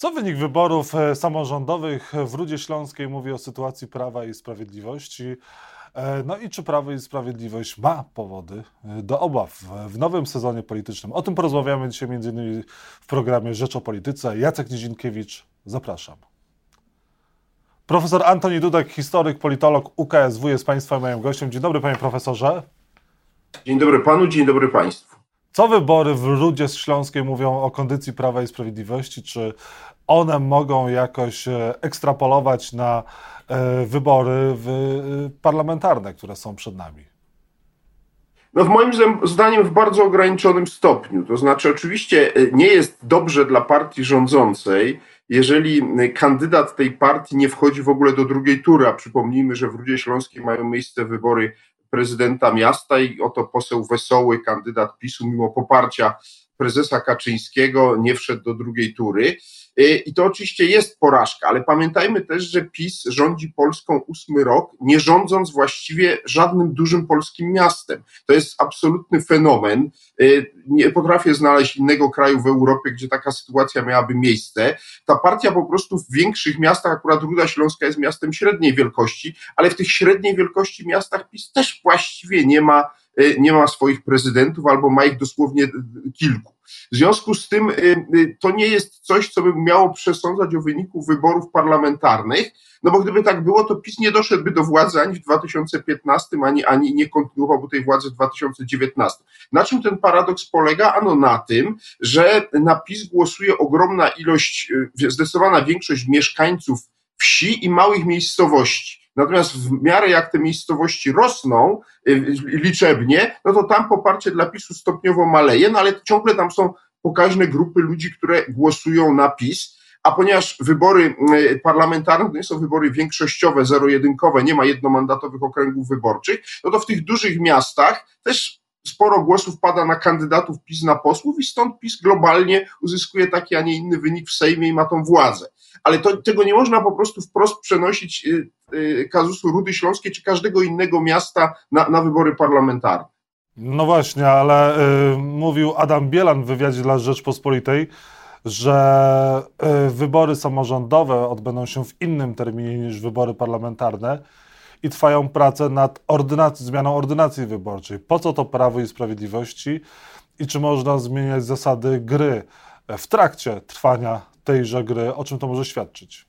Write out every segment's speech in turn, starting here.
Co wynik wyborów e, samorządowych w Rudzie Śląskiej mówi o sytuacji Prawa i Sprawiedliwości? E, no i czy Prawo i Sprawiedliwość ma powody e, do obaw w nowym sezonie politycznym? O tym porozmawiamy dzisiaj m.in. w programie Rzecz o Polityce. Jacek Niedzinkiewicz, zapraszam. Profesor Antoni Dudek, historyk, politolog UKSW jest Państwa moim gościem. Dzień dobry, panie profesorze. Dzień dobry panu, dzień dobry państwu. Co wybory w Rudzie Śląskiej mówią o kondycji Prawa i Sprawiedliwości? Czy one mogą jakoś e, ekstrapolować na e, wybory e, parlamentarne, które są przed nami? No, w moim zdaniem w bardzo ograniczonym stopniu. To znaczy, oczywiście nie jest dobrze dla partii rządzącej, jeżeli kandydat tej partii nie wchodzi w ogóle do drugiej tury, a przypomnijmy, że w Rudzie Śląskiej mają miejsce wybory prezydenta miasta i oto poseł Wesoły, kandydat PiSu, mimo poparcia prezesa Kaczyńskiego, nie wszedł do drugiej tury. Y, I to oczywiście jest porażka, ale pamiętajmy też, że PiS rządzi Polską ósmy rok, nie rządząc właściwie żadnym dużym polskim miastem. To jest absolutny fenomen. Y, nie potrafię znaleźć innego kraju w Europie, gdzie taka sytuacja miałaby miejsce. Ta partia po prostu w większych miastach, akurat Ruda Śląska jest miastem średniej wielkości, ale w tych średniej wielkości miastach PiS też właściwie nie ma Y, nie ma swoich prezydentów albo ma ich dosłownie kilku. W związku z tym y, y, to nie jest coś, co by miało przesądzać o wyniku wyborów parlamentarnych, no bo gdyby tak było, to PiS nie doszedłby do władzy ani w 2015, ani, ani nie kontynuowałby tej władzy w 2019. Na czym ten paradoks polega? Ano na tym, że na PiS głosuje ogromna ilość, zdecydowana większość mieszkańców wsi i małych miejscowości. Natomiast w miarę jak te miejscowości rosną y, liczebnie, no to tam poparcie dla PiSu stopniowo maleje, no ale ciągle tam są pokaźne grupy ludzi, które głosują na PiS. A ponieważ wybory y, parlamentarne to nie są wybory większościowe, zero-jedynkowe, nie ma jednomandatowych okręgów wyborczych, no to w tych dużych miastach też sporo głosów pada na kandydatów PiS na posłów i stąd PiS globalnie uzyskuje taki, a nie inny wynik w Sejmie i ma tą władzę. Ale to, tego nie można po prostu wprost przenosić y, y, kazusu Rudy Śląskiej czy każdego innego miasta na, na wybory parlamentarne. No właśnie, ale y, mówił Adam Bielan w wywiadzie dla Rzeczpospolitej, że y, wybory samorządowe odbędą się w innym terminie niż wybory parlamentarne i trwają prace nad ordynac- zmianą ordynacji wyborczej. Po co to Prawo i Sprawiedliwości i czy można zmieniać zasady gry w trakcie trwania tejże gry? O czym to może świadczyć?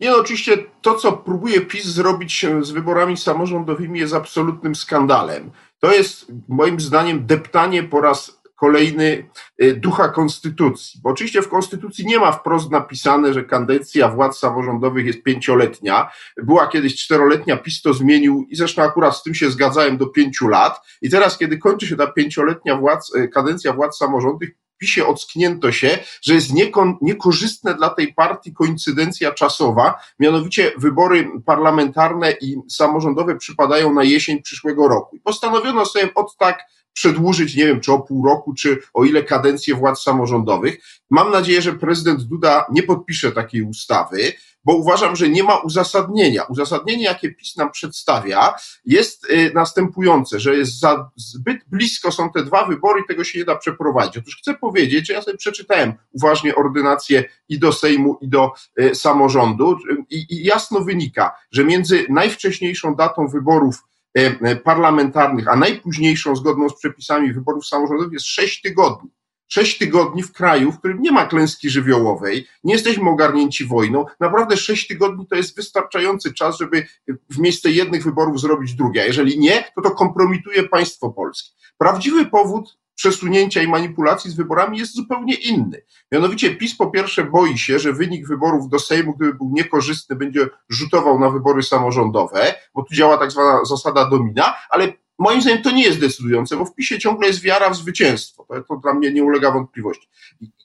Nie, no oczywiście to, co próbuje PiS zrobić z wyborami samorządowymi, jest absolutnym skandalem. To jest moim zdaniem deptanie po raz kolejny y, ducha konstytucji. Bo oczywiście w konstytucji nie ma wprost napisane, że kadencja władz samorządowych jest pięcioletnia. Była kiedyś czteroletnia, PiS to zmienił i zresztą akurat z tym się zgadzałem do pięciu lat. I teraz, kiedy kończy się ta pięcioletnia władz, y, kadencja władz samorządowych, PiSie ocknięto się, że jest nieko, niekorzystne dla tej partii koincydencja czasowa, mianowicie wybory parlamentarne i samorządowe przypadają na jesień przyszłego roku. I postanowiono sobie od tak przedłużyć, nie wiem, czy o pół roku, czy o ile kadencję władz samorządowych. Mam nadzieję, że prezydent Duda nie podpisze takiej ustawy, bo uważam, że nie ma uzasadnienia. Uzasadnienie, jakie PiS nam przedstawia, jest y, następujące, że jest za, zbyt blisko są te dwa wybory i tego się nie da przeprowadzić. Otóż chcę powiedzieć, że ja sobie przeczytałem uważnie ordynację i do Sejmu, i do y, samorządu i, i jasno wynika, że między najwcześniejszą datą wyborów parlamentarnych, a najpóźniejszą zgodną z przepisami wyborów samorządowych jest sześć tygodni. Sześć tygodni w kraju, w którym nie ma klęski żywiołowej, nie jesteśmy ogarnięci wojną. Naprawdę sześć tygodni to jest wystarczający czas, żeby w miejsce jednych wyborów zrobić drugie. A jeżeli nie, to to kompromituje państwo polskie. Prawdziwy powód przesunięcia i manipulacji z wyborami jest zupełnie inny. Mianowicie PiS po pierwsze boi się, że wynik wyborów do Sejmu, gdyby był niekorzystny, będzie rzutował na wybory samorządowe, bo tu działa tak zwana zasada domina, ale moim zdaniem to nie jest decydujące, bo w PiSie ciągle jest wiara w zwycięstwo. To, to dla mnie nie ulega wątpliwości.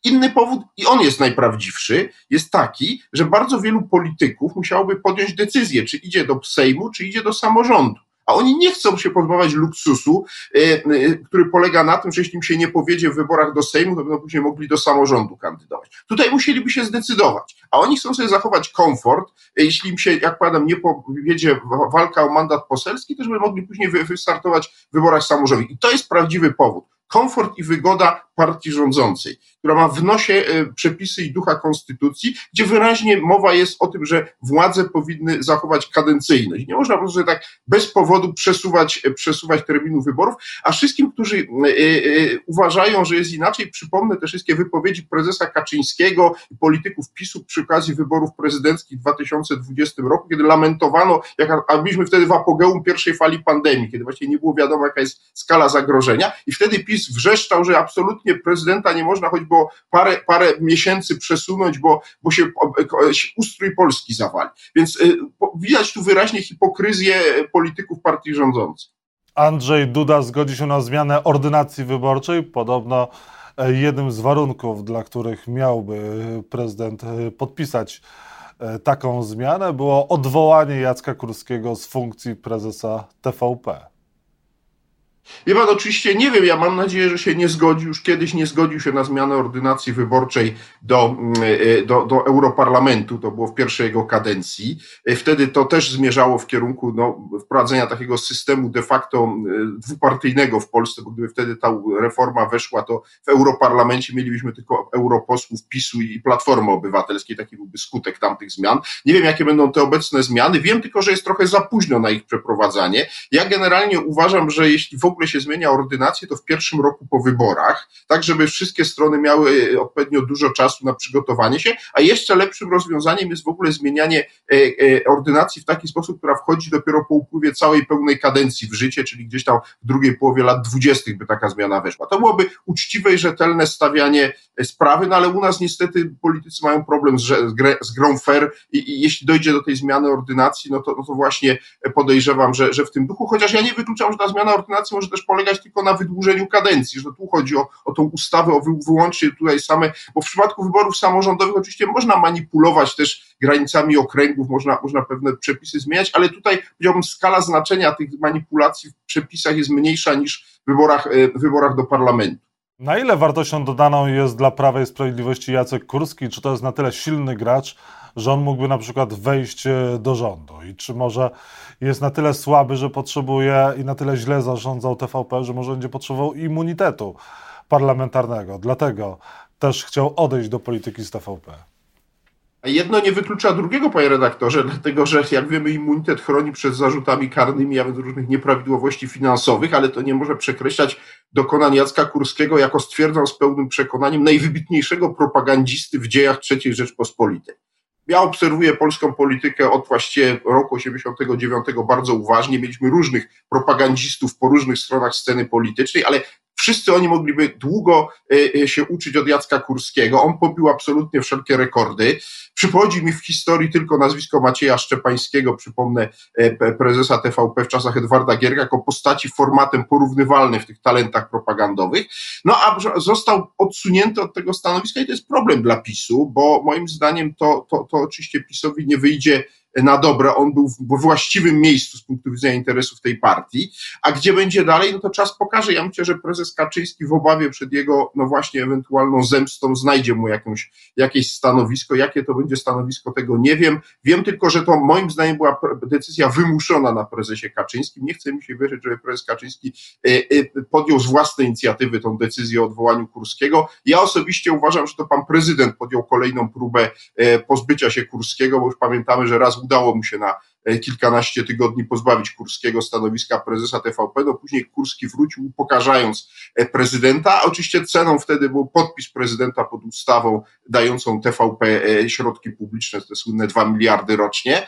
Inny powód, i on jest najprawdziwszy, jest taki, że bardzo wielu polityków musiałoby podjąć decyzję, czy idzie do Sejmu, czy idzie do samorządu a oni nie chcą się pozbawiać luksusu, e, e, który polega na tym, że jeśli im się nie powiedzie w wyborach do Sejmu, to będą później mogli do samorządu kandydować. Tutaj musieliby się zdecydować, a oni chcą sobie zachować komfort, e, jeśli im się, jak powiadam, nie powiedzie walka o mandat poselski, to żeby mogli później wystartować w wyborach samorządowych. I to jest prawdziwy powód komfort i wygoda partii rządzącej, która ma w nosie e, przepisy i ducha konstytucji, gdzie wyraźnie mowa jest o tym, że władze powinny zachować kadencyjność. Nie można po prostu tak bez powodu przesuwać, e, przesuwać terminu wyborów, a wszystkim, którzy uważają, że jest inaczej, przypomnę te wszystkie wypowiedzi prezesa Kaczyńskiego i polityków PiSu przy okazji wyborów prezydenckich w 2020 roku, kiedy lamentowano, jak, a byliśmy wtedy w apogeum pierwszej fali pandemii, kiedy właśnie nie było wiadomo, jaka jest skala zagrożenia i wtedy PiS wrzeszczał, że absolutnie prezydenta nie można choćby o parę, parę miesięcy przesunąć, bo, bo się ustrój Polski zawali. Więc y, widać tu wyraźnie hipokryzję polityków partii rządzącej. Andrzej Duda zgodzi się na zmianę ordynacji wyborczej. Podobno e, jednym z warunków, dla których miałby prezydent e, podpisać e, taką zmianę, było odwołanie Jacka Kurskiego z funkcji prezesa TVP. Wie pan, oczywiście nie wiem, ja mam nadzieję, że się nie zgodzi, już kiedyś nie zgodził się na zmianę ordynacji wyborczej do, mm, e, do, do Europarlamentu, to było w pierwszej jego kadencji. E, wtedy to też zmierzało w kierunku no, wprowadzenia takiego systemu de facto e, dwupartyjnego w Polsce, bo gdyby wtedy ta reforma weszła, to w Europarlamencie mielibyśmy tylko europosłów PiSu i Platformy Obywatelskiej, taki byłby skutek tamtych zmian. Nie wiem, jakie będą te obecne zmiany, wiem tylko, że jest trochę za późno na ich przeprowadzanie. Ja generalnie uważam, że jeśli w ogóle ogóle się zmienia ordynację, to w pierwszym roku po wyborach, tak żeby wszystkie strony miały e, odpowiednio dużo czasu na przygotowanie się, a jeszcze lepszym rozwiązaniem jest w ogóle zmienianie e, e, ordynacji w taki sposób, która wchodzi dopiero po upływie całej pełnej kadencji w życie, czyli gdzieś tam w drugiej połowie lat dwudziestych by taka zmiana weszła. To byłoby uczciwe i rzetelne stawianie sprawy, no ale u nas niestety politycy mają problem z, z grą fair i, i, jeśli dojdzie do tej zmiany ordynacji, no to, no to właśnie podejrzewam, że, że w tym duchu, chociaż ja nie wykluczam, że ta zmiana ordynacji może też polegać tylko na wydłużeniu kadencji, że tu chodzi o, o tą ustawę, o wyłącznie tutaj same, bo w przypadku wyborów samorządowych oczywiście można manipulować też granicami okręgów, można, można pewne przepisy zmieniać, ale tutaj powiedziałbym skala znaczenia tych manipulacji w przepisach jest mniejsza niż w wyborach, e, w wyborach do parlamentu. Na ile wartością dodaną jest dla Prawa i Sprawiedliwości Jacek Kurski? Czy to jest na tyle silny gracz, że on mógłby na przykład wejść e, do rządu? I czy może jest na tyle słaby, że potrzebuje i na tyle źle zarządzał TVP, że może będzie potrzebował immunitetu parlamentarnego? Dlatego też chciał odejść do polityki z TVP. Jedno nie wyklucza drugiego, panie redaktorze, dlatego że, jak wiemy, immunitet chroni przed zarzutami karnymi, a więc różnych nieprawidłowości finansowych, ale to nie może przekreślać dokonań Jacka Kurskiego, jako stwierdzam z pełnym przekonaniem, najwybitniejszego propagandzisty w dziejach III Rzeczpospolitej. Ja obserwuję polską politykę od właściwie roku 89 bardzo uważnie. Mieliśmy różnych propagandzistów po różnych stronach sceny politycznej, ale Wszyscy oni mogliby długo e, e, się uczyć od Jacka Kurskiego. On pobił absolutnie wszelkie rekordy. Przychodzi mi w historii tylko nazwisko Macieja Szczepańskiego, przypomnę e, prezesa TVP w czasach Edwarda Gierka, jako postaci formatem porównywalny w tych talentach propagandowych. No a został odsunięty od tego stanowiska i to jest problem dla PiSu, bo moim zdaniem to, to, to oczywiście PiSowi nie wyjdzie na dobre, on był w właściwym miejscu z punktu widzenia interesów tej partii, a gdzie będzie dalej, no to czas pokaże. Ja myślę, że prezes Kaczyński w obawie przed jego, no właśnie, ewentualną zemstą znajdzie mu jakąś, jakieś stanowisko. Jakie to będzie stanowisko, tego nie wiem. Wiem tylko, że to moim zdaniem była decyzja wymuszona na prezesie Kaczyńskim. Nie chcę mi się wierzyć, żeby prezes Kaczyński e, e, podjął z własnej inicjatywy tą decyzję o odwołaniu Kurskiego. Ja osobiście uważam, że to pan prezydent podjął kolejną próbę e, pozbycia się Kurskiego, bo już pamiętamy, że raz udało mu się na e, kilkanaście tygodni pozbawić Kurskiego stanowiska prezesa TVP, no później Kurski wrócił upokarzając e, prezydenta, oczywiście ceną wtedy był podpis prezydenta pod ustawą dającą TVP e, środki publiczne, te słynne dwa miliardy rocznie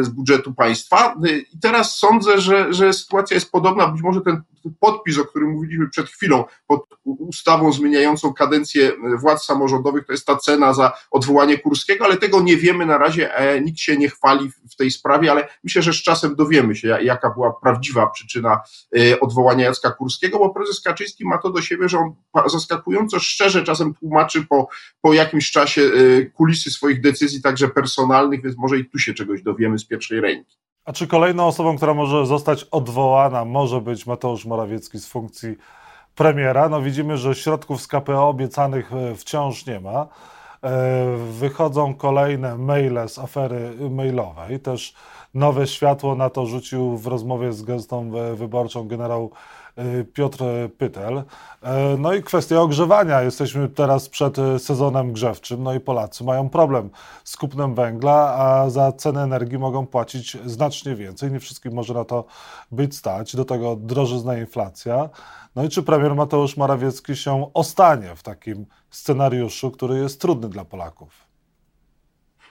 z budżetu państwa. I teraz sądzę, że, że sytuacja jest podobna, być może ten podpis, o którym mówiliśmy przed chwilą, pod ustawą zmieniającą kadencję władz samorządowych, to jest ta cena za odwołanie Kurskiego, ale tego nie wiemy na razie, e, nikt się nie chwali w tej sprawie, ale myślę, że z czasem dowiemy się, jaka była prawdziwa przyczyna e, odwołania Jacka Kurskiego, bo prezes Kaczyński ma to do siebie, że on zaskakująco szczerze czasem tłumaczy po, po jakimś czasie e, kulisy swoich decyzji, także personalnych, więc może i tu się czegoś dowiemy z pierwszej ręki. A czy kolejną osobą, która może zostać odwołana, może być Mateusz Morawiecki z funkcji premiera? No widzimy, że środków z KPO obiecanych e, wciąż nie ma. E, wychodzą kolejne maile z afery mailowej. Też nowe światło na to rzucił w rozmowie z gazetą wyborczą generał Piotr Pytel. No i kwestia ogrzewania. Jesteśmy teraz przed sezonem grzewczym, no i Polacy mają problem z kupnem węgla, a za cenę energii mogą płacić znacznie więcej. Nie wszystkim może na to być stać. Do tego drożyzna inflacja. No i czy premier Mateusz Morawiecki się ostanie w takim scenariuszu, który jest trudny dla Polaków?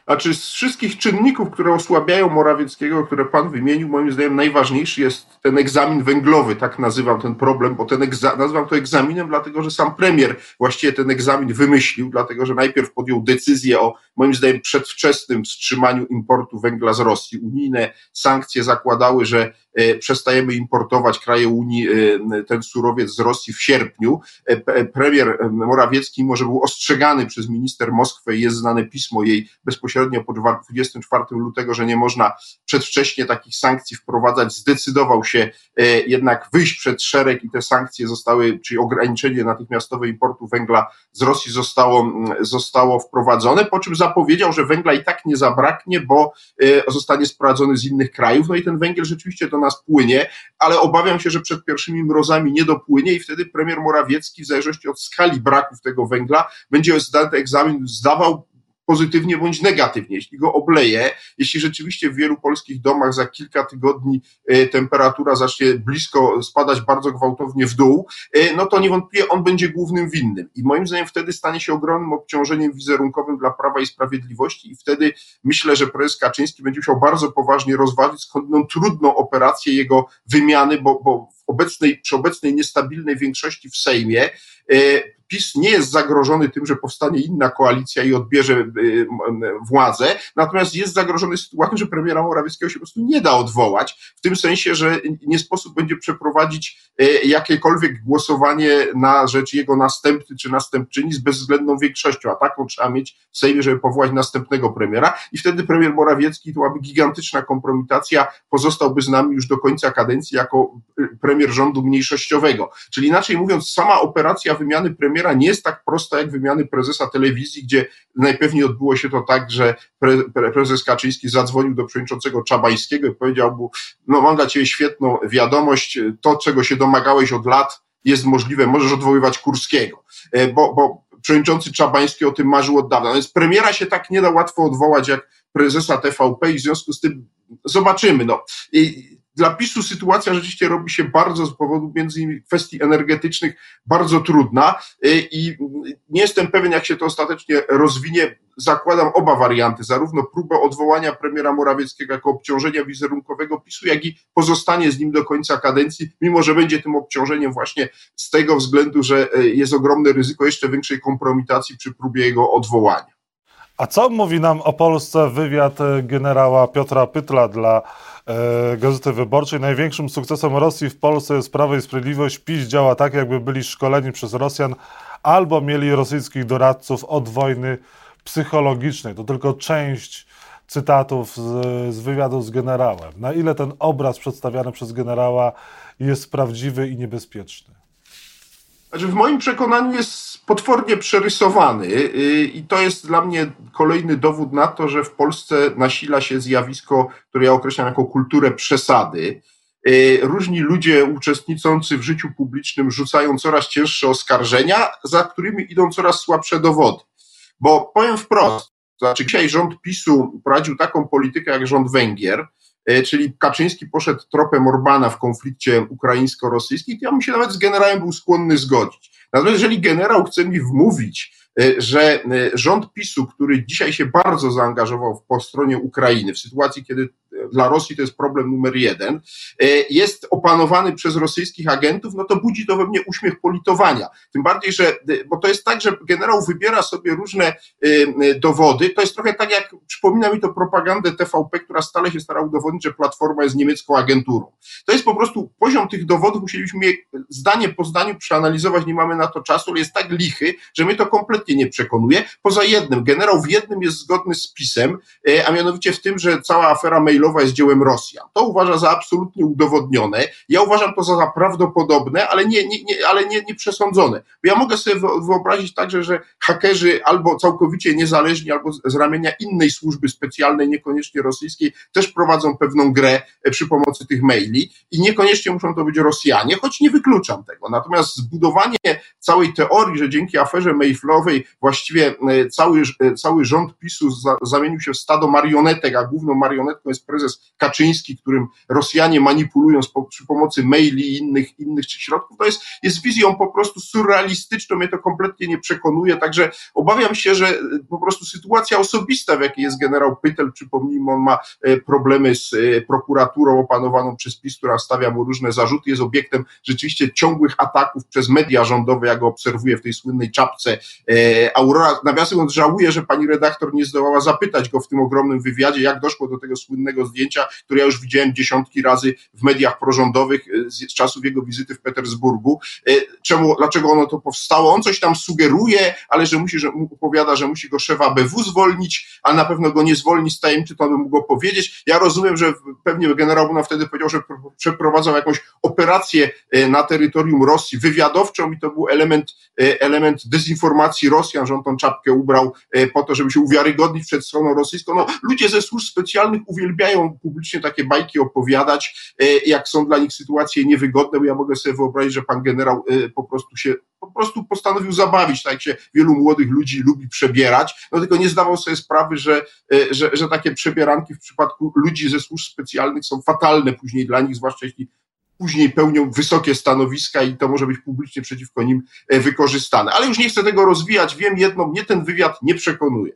Znaczy z wszystkich czynników, które osłabiają Morawieckiego, które pan wymienił, moim zdaniem najważniejszy jest ten egzamin węglowy, tak nazywam ten problem, bo ten egza- nazywam to egzaminem, dlatego że sam premier właściwie ten egzamin wymyślił, dlatego że najpierw podjął decyzję o moim zdaniem przedwczesnym wstrzymaniu importu węgla z Rosji. Unijne sankcje zakładały, że E, przestajemy importować kraje Unii e, ten surowiec z Rosji w sierpniu. E, premier Morawiecki, może był ostrzegany przez minister Moskwy, jest znane pismo jej bezpośrednio po 24 lutego, że nie można przedwcześnie takich sankcji wprowadzać, zdecydował się jednak wyjść przed szereg i te sankcje zostały, czyli ograniczenie natychmiastowe importu węgla z Rosji zostało, zostało wprowadzone, po czym zapowiedział, że węgla i tak nie zabraknie, bo zostanie sprowadzony z innych krajów. No i ten węgiel rzeczywiście do nas płynie, ale obawiam się, że przed pierwszymi mrozami nie dopłynie i wtedy premier Morawiecki, w zależności od skali braków tego węgla, będzie zdany egzamin zdawał pozytywnie bądź negatywnie. Jeśli go obleje, jeśli rzeczywiście w wielu polskich domach za kilka tygodni e, temperatura zacznie blisko spadać bardzo gwałtownie w dół, e, no to niewątpliwie on będzie głównym winnym. I moim zdaniem wtedy stanie się ogromnym obciążeniem wizerunkowym dla Prawa i Sprawiedliwości i wtedy myślę, że prezes Kaczyński będzie musiał bardzo poważnie rozważyć skądną trudną operację jego wymiany, bo, bo w obecnej, przy obecnej niestabilnej większości w Sejmie e, PiS nie jest zagrożony tym, że powstanie inna koalicja i odbierze y, władzę, natomiast jest zagrożony sytuacją, że premiera Morawieckiego się po prostu nie da odwołać, w tym sensie, że nie sposób będzie przeprowadzić y, jakiekolwiek głosowanie na rzecz jego następcy czy następczyni z bezwzględną większością, a taką trzeba mieć w Sejmie, żeby powołać następnego premiera i wtedy premier Morawiecki, to byłaby gigantyczna kompromitacja, pozostałby z nami już do końca kadencji jako y, premier rządu mniejszościowego. Czyli inaczej mówiąc, sama operacja wymiany premiera premiera nie jest tak prosta jak wymiany prezesa telewizji, gdzie najpewniej odbyło się to tak, że pre, prezes Kaczyński zadzwonił do przewodniczącego Czabańskiego i powiedział mu, no mam dla ciebie świetną wiadomość, to czego się domagałeś od lat jest możliwe, możesz odwoływać Kurskiego, e, bo, bo przewodniczący Czabański o tym marzył od dawna. Więc premiera się tak nie da łatwo odwołać jak prezesa TVP i w związku z tym zobaczymy. No. I dla PiSu sytuacja rzeczywiście robi się bardzo z powodu między innymi kwestii energetycznych bardzo trudna y, i nie jestem pewien, jak się to ostatecznie rozwinie. Zakładam oba warianty, zarówno próbę odwołania premiera Morawieckiego jako obciążenia wizerunkowego PiSu, jak i pozostanie z nim do końca kadencji, mimo że będzie tym obciążeniem właśnie z tego względu, że y, jest ogromne ryzyko jeszcze większej kompromitacji przy próbie jego odwołania. A co mówi nam o Polsce wywiad y, generała Piotra Pytla dla Gazety Wyborczej. Największym sukcesem Rosji w Polsce jest Prawo i Sprawiedliwość. PiS działa tak, jakby byli szkoleni przez Rosjan albo mieli rosyjskich doradców od wojny psychologicznej. To tylko część cytatów z, z wywiadu z generałem. Na ile ten obraz przedstawiany przez generała jest prawdziwy i niebezpieczny? Znaczy w moim przekonaniu jest potwornie przerysowany y, i to jest dla mnie kolejny dowód na to, że w Polsce nasila się zjawisko, które ja określam jako kulturę przesady. Y, różni ludzie uczestniczący w życiu publicznym rzucają coraz cięższe oskarżenia, za którymi idą coraz słabsze dowody. Bo powiem wprost, znaczy dzisiaj rząd PiSu prowadził taką politykę jak rząd Węgier, czyli Kaczyński poszedł tropem Orbana w konflikcie ukraińsko-rosyjskim, to ja bym się nawet z generałem był skłonny zgodzić. Natomiast jeżeli generał chce mi wmówić, e, że e, rząd PiSu, który dzisiaj się bardzo zaangażował po stronie Ukrainy, w sytuacji, kiedy dla Rosji to jest problem numer jeden, e, jest opanowany przez rosyjskich agentów, no to budzi to we mnie uśmiech politowania. Tym bardziej, że, e, bo to jest tak, że generał wybiera sobie różne e, dowody. To jest trochę tak, jak przypomina mi to propagandę TVP, która stale się stara udowodnić, że Platforma jest niemiecką agenturą. To jest po prostu poziom tych dowodów, musielibyśmy je zdanie po zdaniu przeanalizować, nie mamy na to czasu, ale jest tak lichy, że mnie to kompletnie nie przekonuje. Poza jednym, generał w jednym jest zgodny z pisem, a mianowicie w tym, że cała afera mailowa Mayflowa jest dziełem Rosjan. To uważa za absolutnie udowodnione. Ja uważam to za prawdopodobne, ale nie, nie, nie, ale nie, nie przesądzone. Bo ja mogę sobie wyobrazić także, że hakerzy albo całkowicie niezależni, albo z ramienia innej służby specjalnej, niekoniecznie rosyjskiej, też prowadzą pewną grę e, przy pomocy tych maili i niekoniecznie muszą to być Rosjanie, choć nie wykluczam tego. Natomiast zbudowanie całej teorii, że dzięki aferze Mayflowej właściwie e, cały, e, cały rząd PiSu za, zamienił się w stado marionetek, a główną marionetką jest prezes Kaczyński, którym Rosjanie manipulują przy pomocy maili i innych, innych środków, to jest, jest wizją po prostu surrealistyczną, mnie to kompletnie nie przekonuje, także obawiam się, że e, po prostu sytuacja osobista, w jakiej jest generał Pytel, przypomnijmy, on ma problemy z prokuraturą opanowaną przez PiS, która stawia mu różne zarzuty, jest obiektem rzeczywiście ciągłych ataków przez media rządowe, jak go obserwuję w tej słynnej czapce Aurora. Nawiasem mówiąc, żałuję, że pani redaktor nie zdołała zapytać go w tym ogromnym wywiadzie, jak doszło do tego słynnego zdjęcia, które ja już widziałem dziesiątki razy w mediach prorządowych e, z czasów jego wizyty w Petersburgu. E, czemu, dlaczego ono to powstało? On coś tam sugeruje, ale że musi, że opowiada, że musi go szefa BW zwolnić, a na pewno go nie zwolni z tajemnicy, to by mógł go powiedzieć. Ja rozumiem, że pewnie generał Buna wtedy powiedział, że przeprowadzał jakąś operację e, na terytorium Rosji wywiadowczą i to był element, element dezinformacji Rosjan, że on tą czapkę ubrał po to, żeby się uwiarygodnić przed stroną rosyjską. No, ludzie ze służb specjalnych uwielbiają publicznie takie bajki opowiadać, e, jak są dla nich sytuacje niewygodne, bo ja mogę sobie wyobrazić, że pan generał e, po prostu się po prostu postanowił zabawić, tak jak się wielu młodych ludzi lubi przebierać, no tylko nie zdawał sobie sprawy, że, e, że, że takie przebieranki w przypadku ludzi ze służb specjalnych są fatalne później dla nich, zwłaszcza jeśli później pełnią wysokie stanowiska i to może być publicznie przeciwko nim wykorzystane. Ale już nie chcę tego rozwijać. Wiem jedno, mnie ten wywiad nie przekonuje.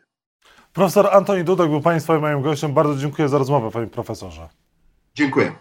Profesor Antoni Dudek był Państwa i moim gościem. Bardzo dziękuję za rozmowę, Panie Profesorze. Dziękuję.